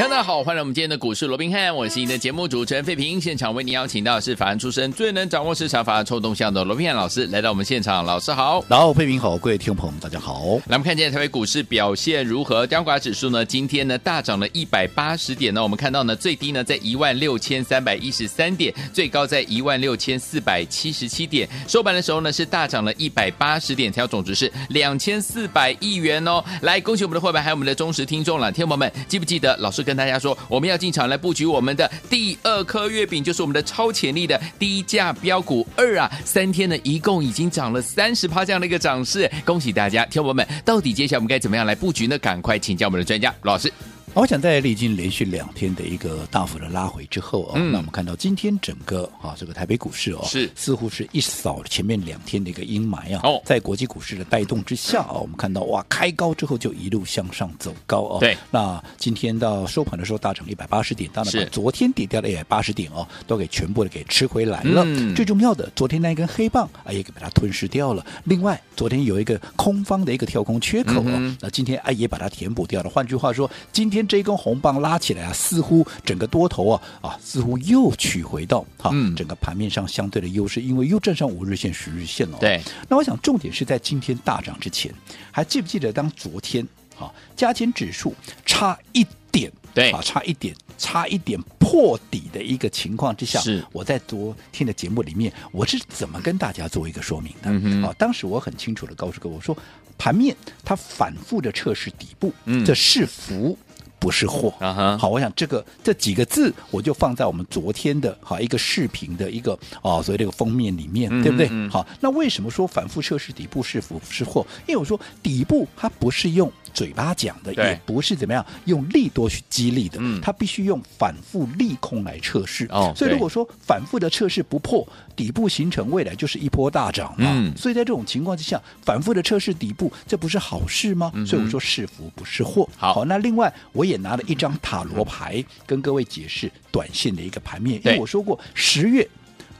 大家好，欢迎来我们今天的股市罗宾汉，我是你的节目主持人费平。现场为您邀请到的是法案出身、最能掌握市场法案臭动向的罗宾汉老师来到我们现场，老师好，然后费平好，各位听众朋友们大家好。来，我们看今天台北股市表现如何？加权指数呢，今天呢大涨了一百八十点呢，我们看到呢最低呢在一万六千三百一十三点，最高在一万六千四百七十七点，收盘的时候呢是大涨了一百八十点，成交总值是两千四百亿元哦。来，恭喜我们的会员还有我们的忠实听众了，听众朋友们记不记得老师跟大家说我们要进场来布局我们的第二颗月饼，就是我们的超潜力的低价标股二啊！三天呢，一共已经涨了三十趴这样的一个涨势，恭喜大家！听友们，到底接下来我们该怎么样来布局呢？赶快请教我们的专家罗老师。我想在历经连续两天的一个大幅的拉回之后啊、哦，嗯、那我们看到今天整个啊这个台北股市哦，是似乎是一扫前面两天的一个阴霾啊。哦，在国际股市的带动之下啊，我们看到哇，开高之后就一路向上走高哦。对，那今天到收盘的时候大涨一百八十点，当然把昨天跌掉的一百八十点哦，都给全部的给吃回来了。嗯、最重要的，昨天那一根黑棒啊，也给把它吞噬掉了。另外，昨天有一个空方的一个跳空缺口啊，嗯、那今天啊也把它填补掉了。换句话说，今天这一根红棒。拉起来啊，似乎整个多头啊啊，似乎又取回到哈、嗯、整个盘面上相对的优势，因为又站上五日线、十日线了。对，那我想重点是在今天大涨之前，还记不记得当昨天啊加权指数差一点，对啊差一点，差一点破底的一个情况之下，是我在昨天的节目里面我是怎么跟大家做一个说明的？嗯啊，当时我很清楚的告诉各位，我说盘面它反复的测试底部，嗯，这是福。不是祸，uh huh. 好，我想这个这几个字我就放在我们昨天的哈一个视频的一个哦，所谓这个封面里面，对不对？好，那为什么说反复测试底部是福是祸？因为我说底部它不是用嘴巴讲的，也不是怎么样用利多去激励的，嗯，它必须用反复利空来测试。哦，所以如果说反复的测试不破底部形成，未来就是一波大涨嘛。嗯，所以在这种情况之下，反复的测试底部，这不是好事吗？嗯、所以我说是福不是祸。好，好，那另外我也。也拿了一张塔罗牌跟各位解释短线的一个盘面，因为我说过十月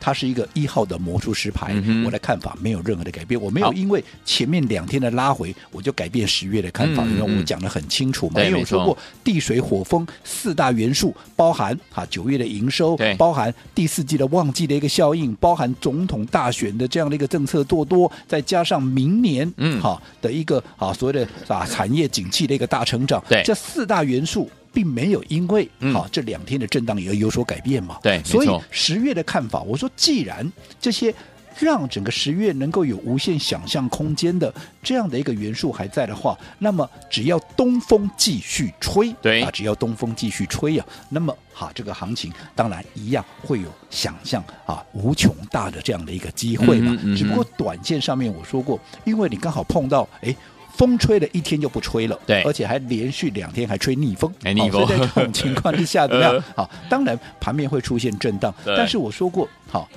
它是一个一号的魔术师牌，我的看法没有任何的改变，我没有因为前面两天的拉回我就改变十月的看法，因为我讲得很清楚嘛，因为我说过地水火风四大元素包含哈九月的营收，包含第四季的旺季的一个效应，包含总统大选的这样的一个政策做多，再加上明年嗯。哈的一个啊所谓的啊产业景气的一个大成长，这四大元素。并没有因为好、嗯、这两天的震荡而有所改变嘛？对，所以十月的看法，我说既然这些让整个十月能够有无限想象空间的这样的一个元素还在的话，那么只要东风继续吹，对啊，只要东风继续吹呀、啊，那么哈这个行情当然一样会有想象啊无穷大的这样的一个机会嘛。嗯嗯嗯、只不过短线上面我说过，因为你刚好碰到哎。风吹了一天就不吹了，对，而且还连续两天还吹逆风，逆风。所以在这种情况之下，怎么样？好，当然盘面会出现震荡，但是我说过，好。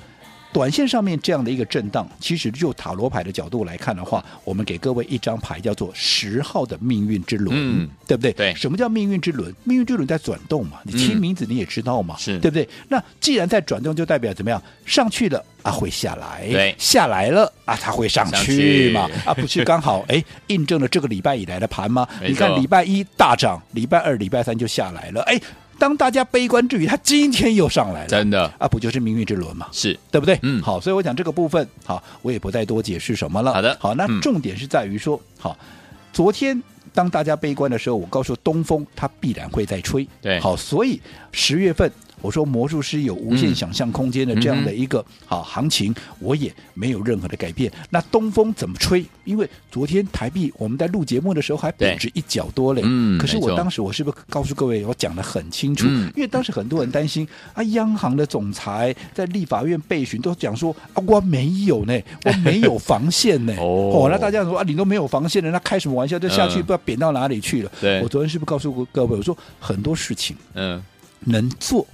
短线上面这样的一个震荡，其实就塔罗牌的角度来看的话，我们给各位一张牌叫做十号的命运之轮，嗯、对不对？对。什么叫命运之轮？命运之轮在转动嘛，你听名字你也知道嘛，对不对？那既然在转动，就代表怎么样？上去了啊，会下来；下来了啊，它会上去嘛？去啊，不是刚好 哎，印证了这个礼拜以来的盘吗？你看礼拜一大涨，礼拜二、礼拜三就下来了，哎。当大家悲观之余，它今天又上来了，真的啊，不就是命运之轮吗？是对不对？嗯，好，所以我讲这个部分，好，我也不再多解释什么了。好的，好，那重点是在于说，嗯、好，昨天当大家悲观的时候，我告诉东风，它必然会在吹。对，好，所以十月份。我说魔术师有无限想象空间的这样的一个好行情，我也没有任何的改变。那东风怎么吹？因为昨天台币我们在录节目的时候还贬值一角多嘞。嗯，可是我当时我是不是告诉各位，我讲的很清楚？因为当时很多人担心啊，央行的总裁在立法院被询都讲说啊，我没有呢，我没有防线呢。哦，那大家说啊，你都没有防线了，那开什么玩笑？这下去不知道贬到哪里去了。对，我昨天是不是告诉过各位，我说很多事情嗯能做。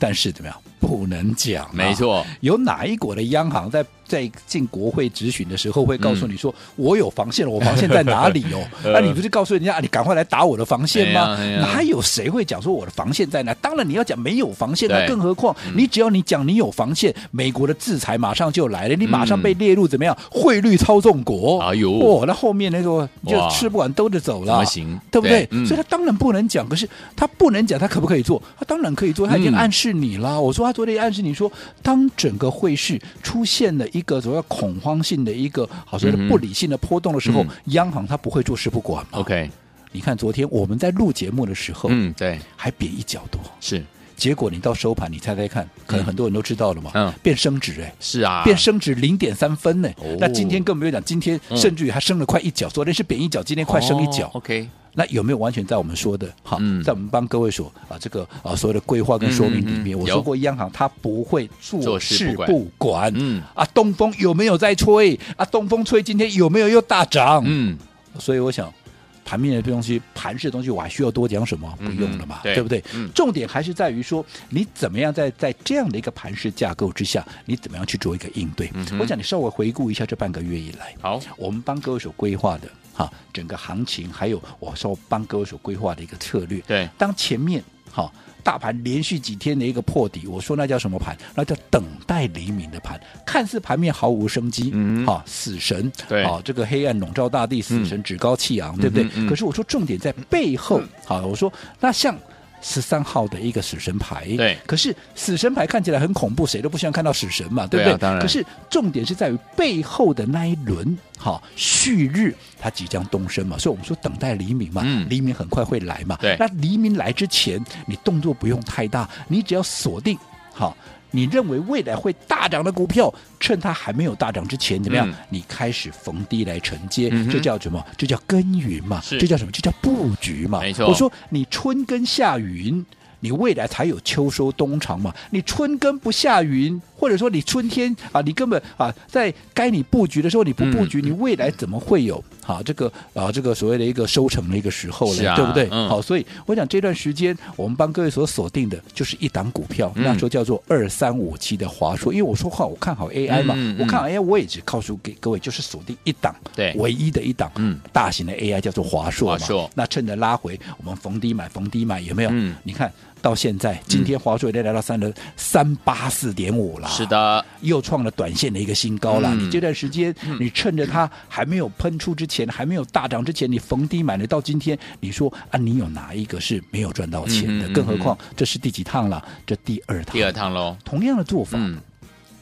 但是怎么样？不能讲、啊。没错，有哪一国的央行在在进国会质询的时候会告诉你说、嗯、我有防线了，我防线在哪里哦？那、你不是告诉人家啊，你赶快来打我的防线吗？哎哎、哪有谁会讲说我的防线在哪？当然你要讲没有防线，那更何况、嗯、你只要你讲你有防线，美国的制裁马上就来了，你马上被列入怎么样汇率操纵国？哎呦，哇，那后面那个就吃不完兜着走了，行？对不对？所以他当然不能讲，可是他不能讲，他可不可以做？他当然可以做，他已经暗示你了。嗯、我说他昨天暗示你说，当整个会市出现了一个主要恐慌性的一个好像是不理性的波动的时候，嗯、央行它不会坐视不管嘛。OK，你看昨天我们在录节目的时候，嗯，对，还贬一角多。是。结果你到收盘，你猜猜看，可能很多人都知道了嘛。嗯，变升值哎，是啊，变升值零点三分呢。哦，那今天更不用讲，今天甚至于还升了快一角，昨天是贬一角，今天快升一角。OK，那有没有完全在我们说的？好，在我们帮各位所啊，这个啊所有的规划跟说明里面，我说过央行它不会坐视不管。嗯，啊，东风有没有在吹？啊，东风吹今天有没有又大涨？嗯，所以我想。盘面的东西，盘式的东西，我还需要多讲什么？不用了嘛，嗯、对，对不对？嗯、重点还是在于说，你怎么样在在这样的一个盘式架构之下，你怎么样去做一个应对？嗯、我想你稍微回顾一下这半个月以来，好，我们帮各位所规划的哈，整个行情，还有我说帮各位所规划的一个策略，对，当前面哈。大盘连续几天的一个破底，我说那叫什么盘？那叫等待黎明的盘。看似盘面毫无生机，嗯，啊，死神，对，好，这个黑暗笼罩大地，死神趾高气昂，对不对？可是我说重点在背后，好，我说那像。十三号的一个死神牌，对，可是死神牌看起来很恐怖，谁都不希望看到死神嘛，对不对？对啊，当然。可是重点是在于背后的那一轮，好，旭日它即将东升嘛，所以我们说等待黎明嘛，嗯，黎明很快会来嘛。对，那黎明来之前，你动作不用太大，你只要锁定好。你认为未来会大涨的股票，趁它还没有大涨之前，怎么样？嗯、你开始逢低来承接，嗯、这叫什么？这叫耕耘嘛？这叫什么？这叫布局嘛？没错。我说你春耕夏耘，你未来才有秋收冬藏嘛？你春耕不夏耘。或者说你春天啊，你根本啊，在该你布局的时候你不布局，嗯、你未来怎么会有啊这个啊这个所谓的一个收成的一个时候了？啊、对不对？嗯、好，所以我想这段时间我们帮各位所锁定的就是一档股票，嗯、那时候叫做二三五七的华硕。因为我说话我看好 AI 嘛，我看好 AI，我也只告诉给各位就是锁定一档，对，唯一的一档，嗯，大型的 AI 叫做华硕嘛。华硕，那趁着拉回，我们逢低买，逢低买，有没有？嗯，你看到现在，今天华硕已经来到三的三八四点五了。是的，又创了短线的一个新高了。嗯、你这段时间，你趁着它还没有喷出之前，嗯、还没有大涨之前，你逢低买的，到今天，你说啊，你有哪一个是没有赚到钱的？嗯嗯嗯、更何况这是第几趟了？这第二趟。第二趟喽。同样的做法，嗯、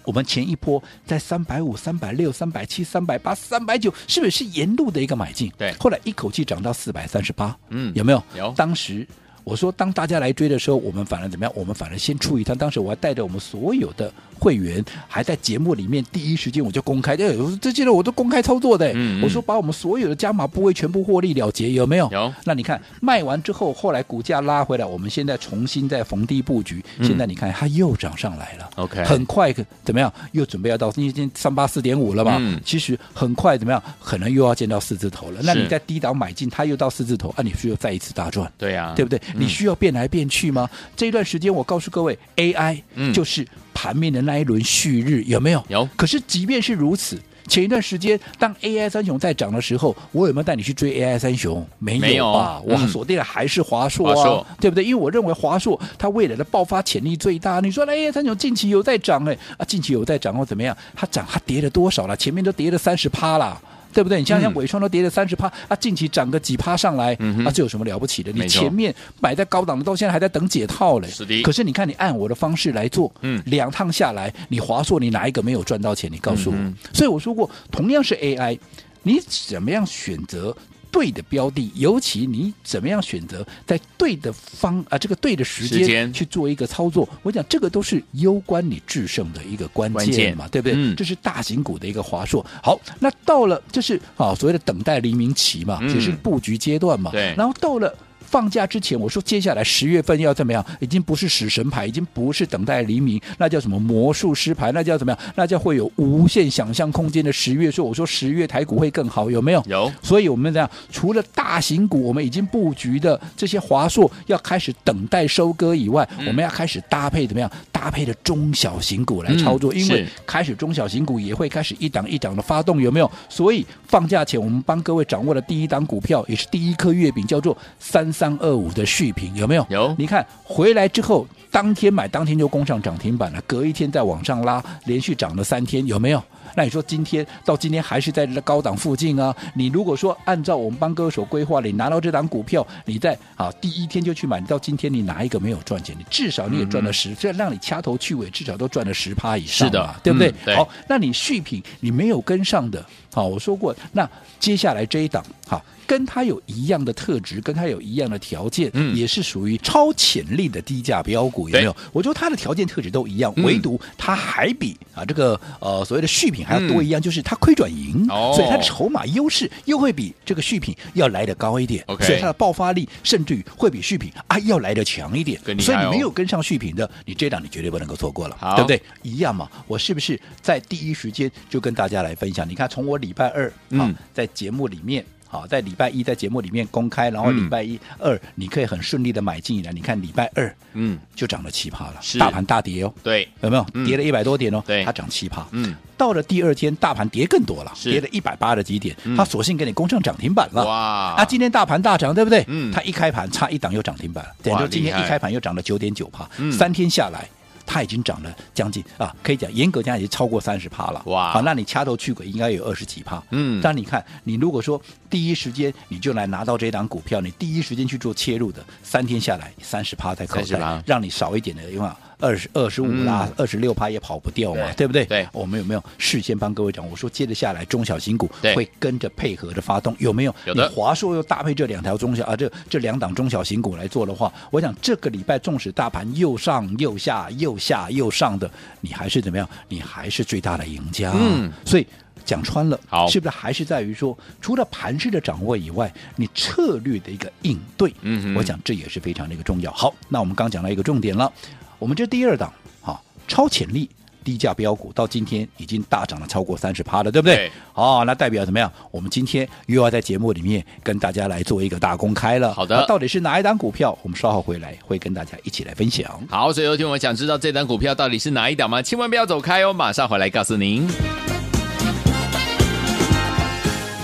我们前一波在三百五、三百六、三百七、三百八、三百九，是不是是沿路的一个买进？对。后来一口气涨到四百三十八，嗯，有没有？有。当时。我说，当大家来追的时候，我们反而怎么样？我们反而先出一趟。当时我还带着我们所有的会员，还在节目里面第一时间我就公开。哎，我说这些人我都公开操作的。嗯嗯，我说把我们所有的加码部位全部获利了结，有没有？有。那你看卖完之后，后来股价拉回来，我们现在重新再逢低布局。现在你看它又涨上来了。OK，很快怎么样？又准备要到今天三八四点五了嘛？嗯。其实很快怎么样？可能又要见到四字头了。那你在低档买进，它又到四字头，啊，你是又再一次大赚。对呀，对不对？你需要变来变去吗？这一段时间，我告诉各位，AI 就是盘面的那一轮旭日，有没有？有。可是即便是如此，前一段时间当 AI 三雄在涨的时候，我有没有带你去追 AI 三雄？没有吧？我锁定的还是华硕啊，对不对？因为我认为华硕它未来的爆发潜力最大。你说那 AI 三雄近期有在涨哎，啊，近期有在涨或怎么样？它涨它跌了多少了？前面都跌了三十趴了。对不对？你想想，伟创都跌了三十趴，啊，近期涨个几趴上来，嗯、啊，这有什么了不起的？你前面买在高档的，到现在还在等解套嘞。是的。可是你看，你按我的方式来做，嗯，两趟下来，你华硕你哪一个没有赚到钱？你告诉我。嗯、所以我说过，同样是 AI，你怎么样选择？对的标的，尤其你怎么样选择在对的方啊，这个对的时间去做一个操作，我讲这个都是攸关你制胜的一个关键嘛，键对不对？嗯、这是大型股的一个华硕。好，那到了就是啊所谓的等待黎明期嘛，也、就是布局阶段嘛。然后到了。放假之前，我说接下来十月份要怎么样？已经不是死神牌，已经不是等待黎明，那叫什么魔术师牌？那叫怎么样？那叫会有无限想象空间的十月。说我说十月台股会更好，有没有？有。所以我们这样，除了大型股我们已经布局的这些华硕要开始等待收割以外，嗯、我们要开始搭配怎么样？搭配的中小型股来操作，嗯、因为开始中小型股也会开始一档一档的发动，有没有？所以放假前我们帮各位掌握了第一档股票，也是第一颗月饼，叫做三三二五的续品，有没有？有。你看回来之后，当天买，当天就攻上涨停板了，隔一天再往上拉，连续涨了三天，有没有？那你说今天到今天还是在这高档附近啊？你如果说按照我们帮歌手规划，你拿到这档股票，你在啊第一天就去买，你到今天你哪一个没有赚钱？你至少你也赚了十，这、嗯、让你掐头去尾至少都赚了十趴以上，是的，对不对？嗯、对好，那你续品你没有跟上的，好，我说过，那接下来这一档好。跟它有一样的特质，跟它有一样的条件，嗯，也是属于超潜力的低价标股，有没有？我觉得它的条件特质都一样，嗯、唯独它还比啊这个呃所谓的续品还要多一样，嗯、就是它亏转盈，哦、所以它的筹码优势又会比这个续品要来的高一点所以它的爆发力甚至于会比续品啊要来的强一点。所以你没有跟上续品的，你这档你绝对不能够错过了，对不对？一样嘛，我是不是在第一时间就跟大家来分享？你看，从我礼拜二啊在节目里面。好，在礼拜一在节目里面公开，然后礼拜一、嗯、二你可以很顺利的买进来。你看礼拜二，嗯，就涨了七趴了，是大盘大跌哦，对，有没有？嗯、跌了一百多点哦，对，它涨七趴。嗯，到了第二天，大盘跌更多了，是跌了一百八十几点，嗯、它索性给你攻上涨停板了。哇，那今天大盘大涨，对不对？嗯，它一开盘差一档又涨停板了，等于说今天一开盘又涨了九点九趴，嗯、三天下来。它已经涨了将近啊，可以讲严格讲已经超过三十趴了。哇！好，那你掐头去尾应该有二十几趴。嗯，但你看，你如果说第一时间你就来拿到这档股票，你第一时间去做切入的，三天下来三十趴在口袋，让你少一点的用啊。二十二十五啦，二十六趴也跑不掉嘛，对不对？对，我们有没有事先帮各位讲？我说接着下来中小型股会跟着配合的发动，有没有？有的。华硕又搭配这两条中小啊，这这两档中小型股来做的话，我想这个礼拜纵使大盘又上又下又下又上的，你还是怎么样？你还是最大的赢家。嗯，所以讲穿了，好，是不是还是在于说，除了盘势的掌握以外，你策略的一个应对？嗯，我想这也是非常的一个重要。好，那我们刚讲到一个重点了。我们这第二档，哈，超潜力低价标股，到今天已经大涨了超过三十趴了，对不对？对哦，那代表怎么样？我们今天又要在节目里面跟大家来做一个大公开了。好的，到底是哪一档股票？我们稍后回来会跟大家一起来分享。好，所以有听我想知道这档股票到底是哪一档吗？千万不要走开哦，马上回来告诉您。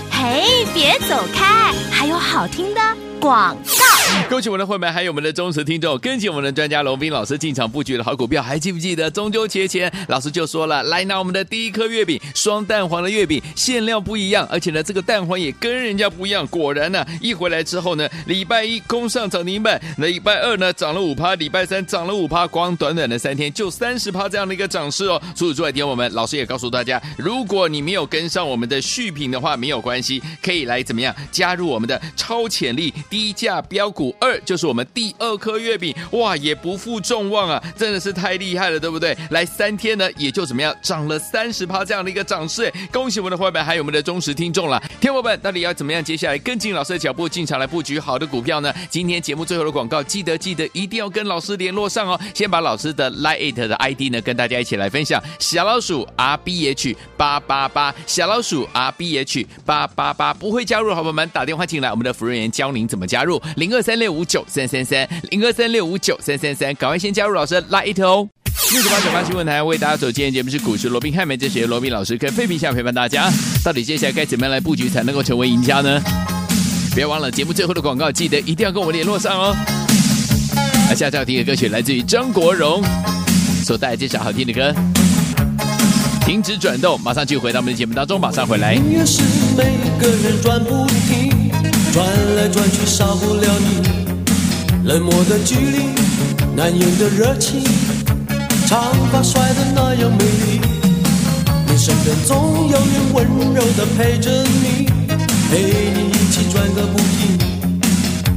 嘿，别走开，还有好听的广告。恭喜我们的会员，还有我们的忠实听众，跟紧我们的专家龙斌老师进场布局的好股票，还记不记得？中秋节前，老师就说了，来拿我们的第一颗月饼，双蛋黄的月饼，馅料不一样，而且呢，这个蛋黄也跟人家不一样。果然呢、一回来之后呢，礼拜一攻上涨停板，那礼拜二呢涨了五趴，礼拜三涨了五趴，光短短的三天就三十趴这样的一个涨势哦。除此之外，听我们老师也告诉大家，如果你没有跟上我们的续品的话，没有关系，可以来怎么样加入我们的超潜力低价标股二，就是我们第二颗月饼，哇，也不负众望啊，真的是太厉害了，对不对？来三天呢，也就怎么样，涨了三十趴这样的一个涨势，恭喜我们的伙伴，还有我们的忠实听众了。天伙伴，到底要怎么样？接下来跟进老师的脚步，进场来布局好的股票呢？今天节目最后的广告，记得记得一定要跟老师联络上哦。先把老师的 Line 的 ID 呢，跟大家一起来分享，小老鼠 R B H 八八八，小老鼠 R B H 八八八，不会加入的伙伴们打电话进来，我们的服务员教您怎么加入，零二三六五九三三三零二三六五九三三三，赶快先加入老师来一头哦！六九八九八新闻台为大家走今天节目是股市罗宾汉美这些罗宾老师跟费平下陪伴大家，到底接下来该怎么样来布局才能够成为赢家呢？别忘了节目最后的广告，记得一定要跟我们联络上哦！那下次要听的歌曲来自于张国荣所带来这首好听的歌，停止转动，马上就回到我们的节目当中，马上回来。转转来转去少不了你，冷漠的距离，难言的热情，长发甩得那样美丽，你身边总有人温柔的陪着你，陪你一起转个不停，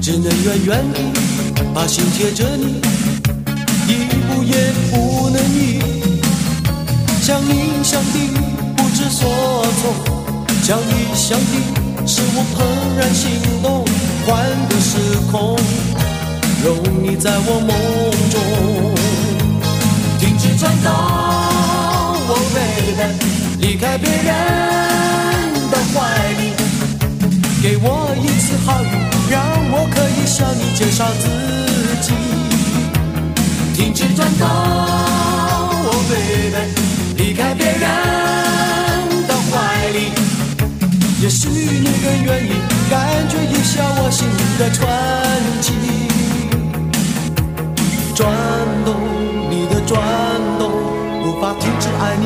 只能远远地把心贴着你，一步也不能移，想你想的不知所措，想你想的。是我怦然心动，换个时空，容你在我梦中。停止转动，Oh baby，离开别人的怀里，给我一次好运，让我可以向你介绍自己。停止转动，Oh baby，离开别人。也许你更愿意感觉一下我心的传奇，转动你的转动，无法停止爱你。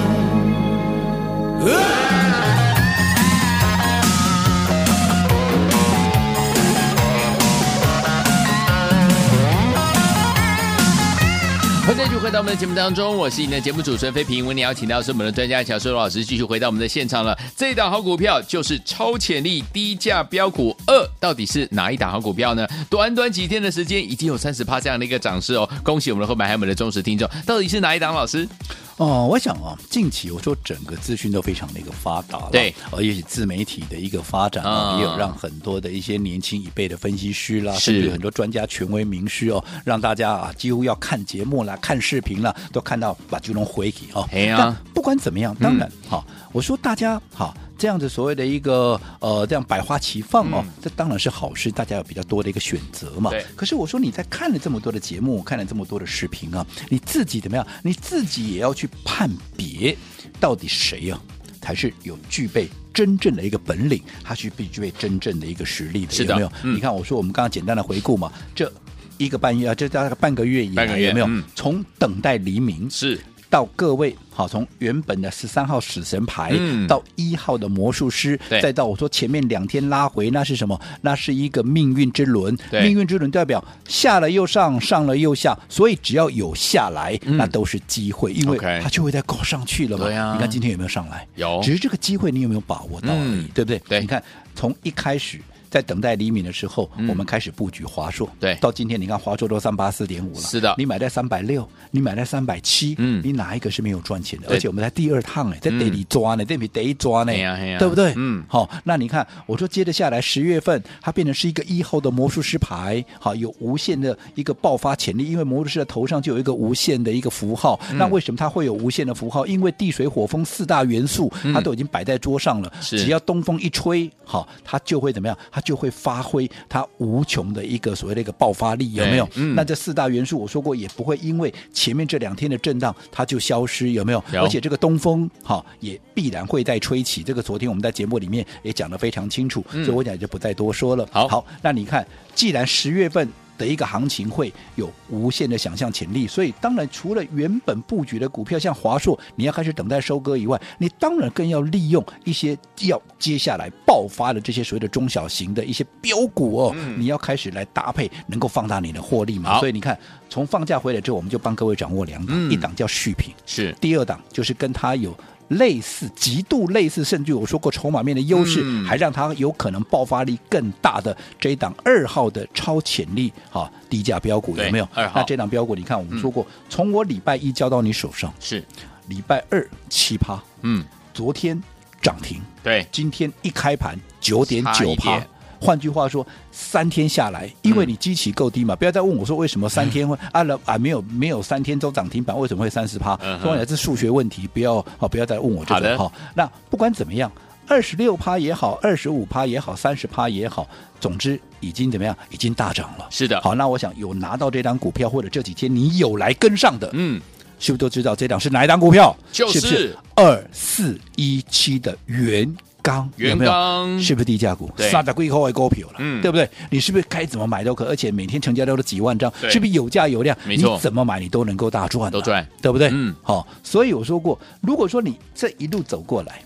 在我们的节目当中，我是你的节目主持人飞平。为你邀请到是我们的专家乔硕罗老师，继续回到我们的现场了。这一档好股票就是超潜力低价标股二，到底是哪一档好股票呢？短短几天的时间，已经有三十趴这样的一个涨势哦！恭喜我们的后面还有我们的忠实听众，到底是哪一档老师？哦，我想啊，近期我说整个资讯都非常的一个发达了，对，而且自媒体的一个发展啊，嗯、也有让很多的一些年轻一辈的分析师啦，甚至很多专家、权威名师哦，让大家啊几乎要看节目啦、看视频啦，都看到把金融回给哦。哎呀，但不管怎么样，当然哈、嗯，我说大家哈。这样子所谓的一个呃，这样百花齐放哦，这当然是好事，大家有比较多的一个选择嘛。对。可是我说你在看了这么多的节目，看了这么多的视频啊，你自己怎么样？你自己也要去判别，到底谁呀、啊，才是有具备真正的一个本领，他去必具备真正的一个实力的，是的有没有？嗯、你看，我说我们刚刚简单的回顾嘛，这一个半月啊，这大概半个月以来有没有？嗯、从等待黎明是。到各位好，从原本的十三号死神牌，嗯、到一号的魔术师，再到我说前面两天拉回，那是什么？那是一个命运之轮。命运之轮代表下了又上，上了又下，所以只要有下来，嗯、那都是机会，因为它就会再搞上去了嘛。你看今天有没有上来？有，只是这个机会你有没有把握到而已，嗯、对不对？对，你看从一开始。在等待黎明的时候，嗯、我们开始布局华硕。对，到今天你看华硕都三八四点五了。是的，你买在三百六，你买在三百七，嗯，你哪一个是没有赚钱的？而且我们在第二趟哎，在底里抓呢，这比得抓呢，对不对？嗯，好，那你看，我说接着下来十月份，它变成是一个一号的魔术师牌，好，有无限的一个爆发潜力，因为魔术师的头上就有一个无限的一个符号。嗯、那为什么它会有无限的符号？因为地水火风四大元素，它都已经摆在桌上了，是只要东风一吹，好，它就会怎么样？它就会发挥。它无穷的一个所谓的一个爆发力有没有？嗯、那这四大元素我说过也不会因为前面这两天的震荡它就消失有没有？有，而且这个东风哈也必然会在吹起。这个昨天我们在节目里面也讲得非常清楚，嗯、所以我讲就不再多说了。好，好，那你看，既然十月份。的一个行情会有无限的想象潜力，所以当然除了原本布局的股票，像华硕，你要开始等待收割以外，你当然更要利用一些要接下来爆发的这些所谓的中小型的一些标股哦，嗯、你要开始来搭配，能够放大你的获利嘛。所以你看，从放假回来之后，我们就帮各位掌握两档，嗯、一档叫续品，是第二档就是跟它有。类似，极度类似，甚至我说过筹码面的优势，嗯、还让它有可能爆发力更大的这一档二号的超潜力哈低价标股有没有？那这档标股你看，我们说过，嗯、从我礼拜一交到你手上是。礼拜二七趴，嗯，昨天涨停，对，今天一开盘九点九趴。换句话说，三天下来，因为你基期够低嘛，嗯、不要再问我说为什么三天会啊了啊没有没有三天都涨停板，为什么会三十趴？当然是数学问题，不要好不要再问我这个哈。那不管怎么样，二十六趴也好，二十五趴也好，三十趴也好，总之已经怎么样？已经大涨了。是的。好，那我想有拿到这张股票，或者这几天你有来跟上的，嗯，是不是都知道这档是哪一档股票？就是二四一七的元。刚有没有？是不是低价股？三十几块的股票了，嗯，对不对？你是不是该怎么买都可？而且每天成交量都几万张，是不是有价有量？你怎么买你都能够大赚，都赚，对不对？嗯，好，所以我说过，如果说你这一路走过来，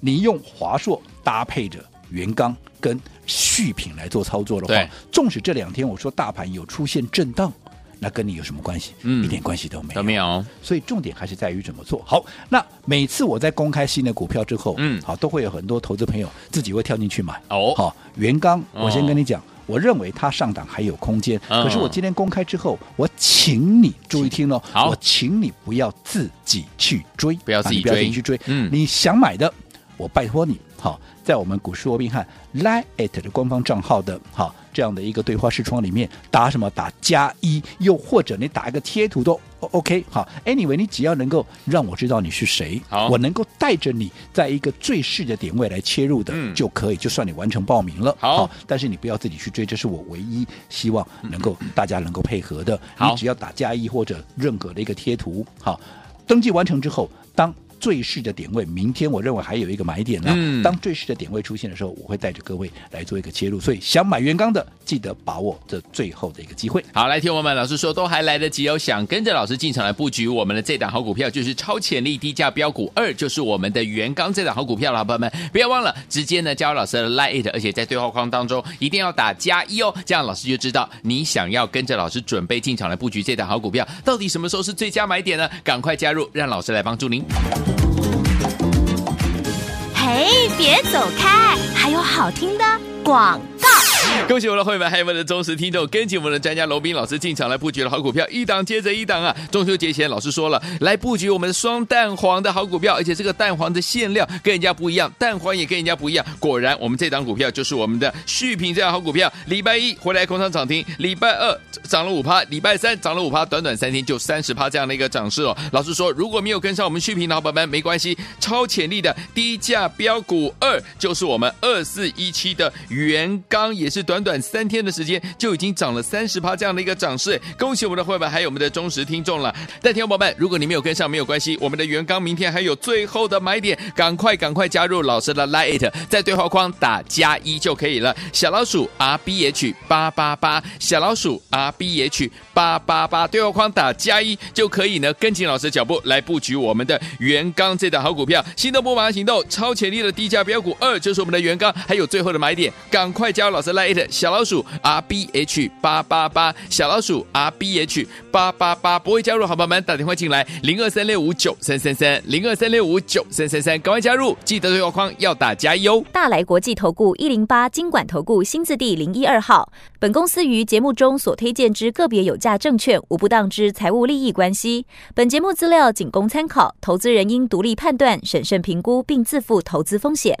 你用华硕搭配着元刚跟续品来做操作的话，纵使这两天我说大盘有出现震荡。那跟你有什么关系？嗯，一点关系都没有。都没有。所以重点还是在于怎么做好。那每次我在公开新的股票之后，嗯，好，都会有很多投资朋友自己会跳进去买。哦，好，元刚，我先跟你讲，我认为它上档还有空间。可是我今天公开之后，我请你注意听哦，好，我请你不要自己去追，不要自己不要自己去追。嗯，你想买的，我拜托你，好，在我们股市罗宾汉 Line@ 的官方账号的，好。这样的一个对话视窗里面打什么？打加一，又或者你打一个贴图都 OK。好，Anyway，你只要能够让我知道你是谁，好我能够带着你在一个最适的点位来切入的，嗯、就可以，就算你完成报名了。好，好，但是你不要自己去追，这是我唯一希望能够大家能够配合的。你只要打加一或者任何的一个贴图，好，登记完成之后，当。最适的点位，明天我认为还有一个买点呢。嗯、当最适的点位出现的时候，我会带着各位来做一个切入。所以想买元刚的，记得把握这最后的一个机会。好，来听我们老师说，都还来得及哦。想跟着老师进场来布局我们的这档好股票，就是超潜力低价标股二，就是我们的元刚这档好股票了，朋友们不要忘了直接呢加入老师的 Line，而且在对话框当中一定要打加一哦，这样老师就知道你想要跟着老师准备进场来布局这档好股票，到底什么时候是最佳买点呢？赶快加入，让老师来帮助您。嘿，别走开，还有好听的广。恭喜我们的会员，还有我们的忠实听众，跟紧我们的专家罗宾老师进场来布局的好股票，一档接着一档啊！中秋节前，老师说了，来布局我们双蛋黄的好股票，而且这个蛋黄的馅料跟人家不一样，蛋黄也跟人家不一样。果然，我们这档股票就是我们的续品这样好股票。礼拜一回来空仓涨停，礼拜二涨了五趴，礼拜三涨了五趴，短短三天就三十趴这样的一个涨势哦。老师说，如果没有跟上我们续品的伙伴们，没关系，超潜力的低价标股二就是我们二四一七的元刚，也是。短短三天的时间就已经涨了三十趴这样的一个涨势，恭喜我们的会员还有我们的忠实听众了。但听众宝们，如果你没有跟上没有关系，我们的元刚明天还有最后的买点，赶快赶快加入老师的 Lite，在对话框打加一就可以了。小老鼠 R B H 八八八，小老鼠 R B H 八八八，对话框打加一就可以呢，跟紧老师的脚步来布局我们的元刚这档好股票。心动不马上行动，超潜力的低价标股二就是我们的元刚，还有最后的买点，赶快加入老师 Lite。小老鼠 R B H 八八八，小老鼠 R B H 八八八，不会加入好朋友们打电话进来零二三六五九三三三零二三六五九三三三，赶快加入，记得对话框要打加油。大来国际投顾一零八金管投顾新字第零一二号，本公司于节目中所推荐之个别有价证券无不当之财务利益关系，本节目资料仅供参考，投资人应独立判断、审慎评估并自负投资风险。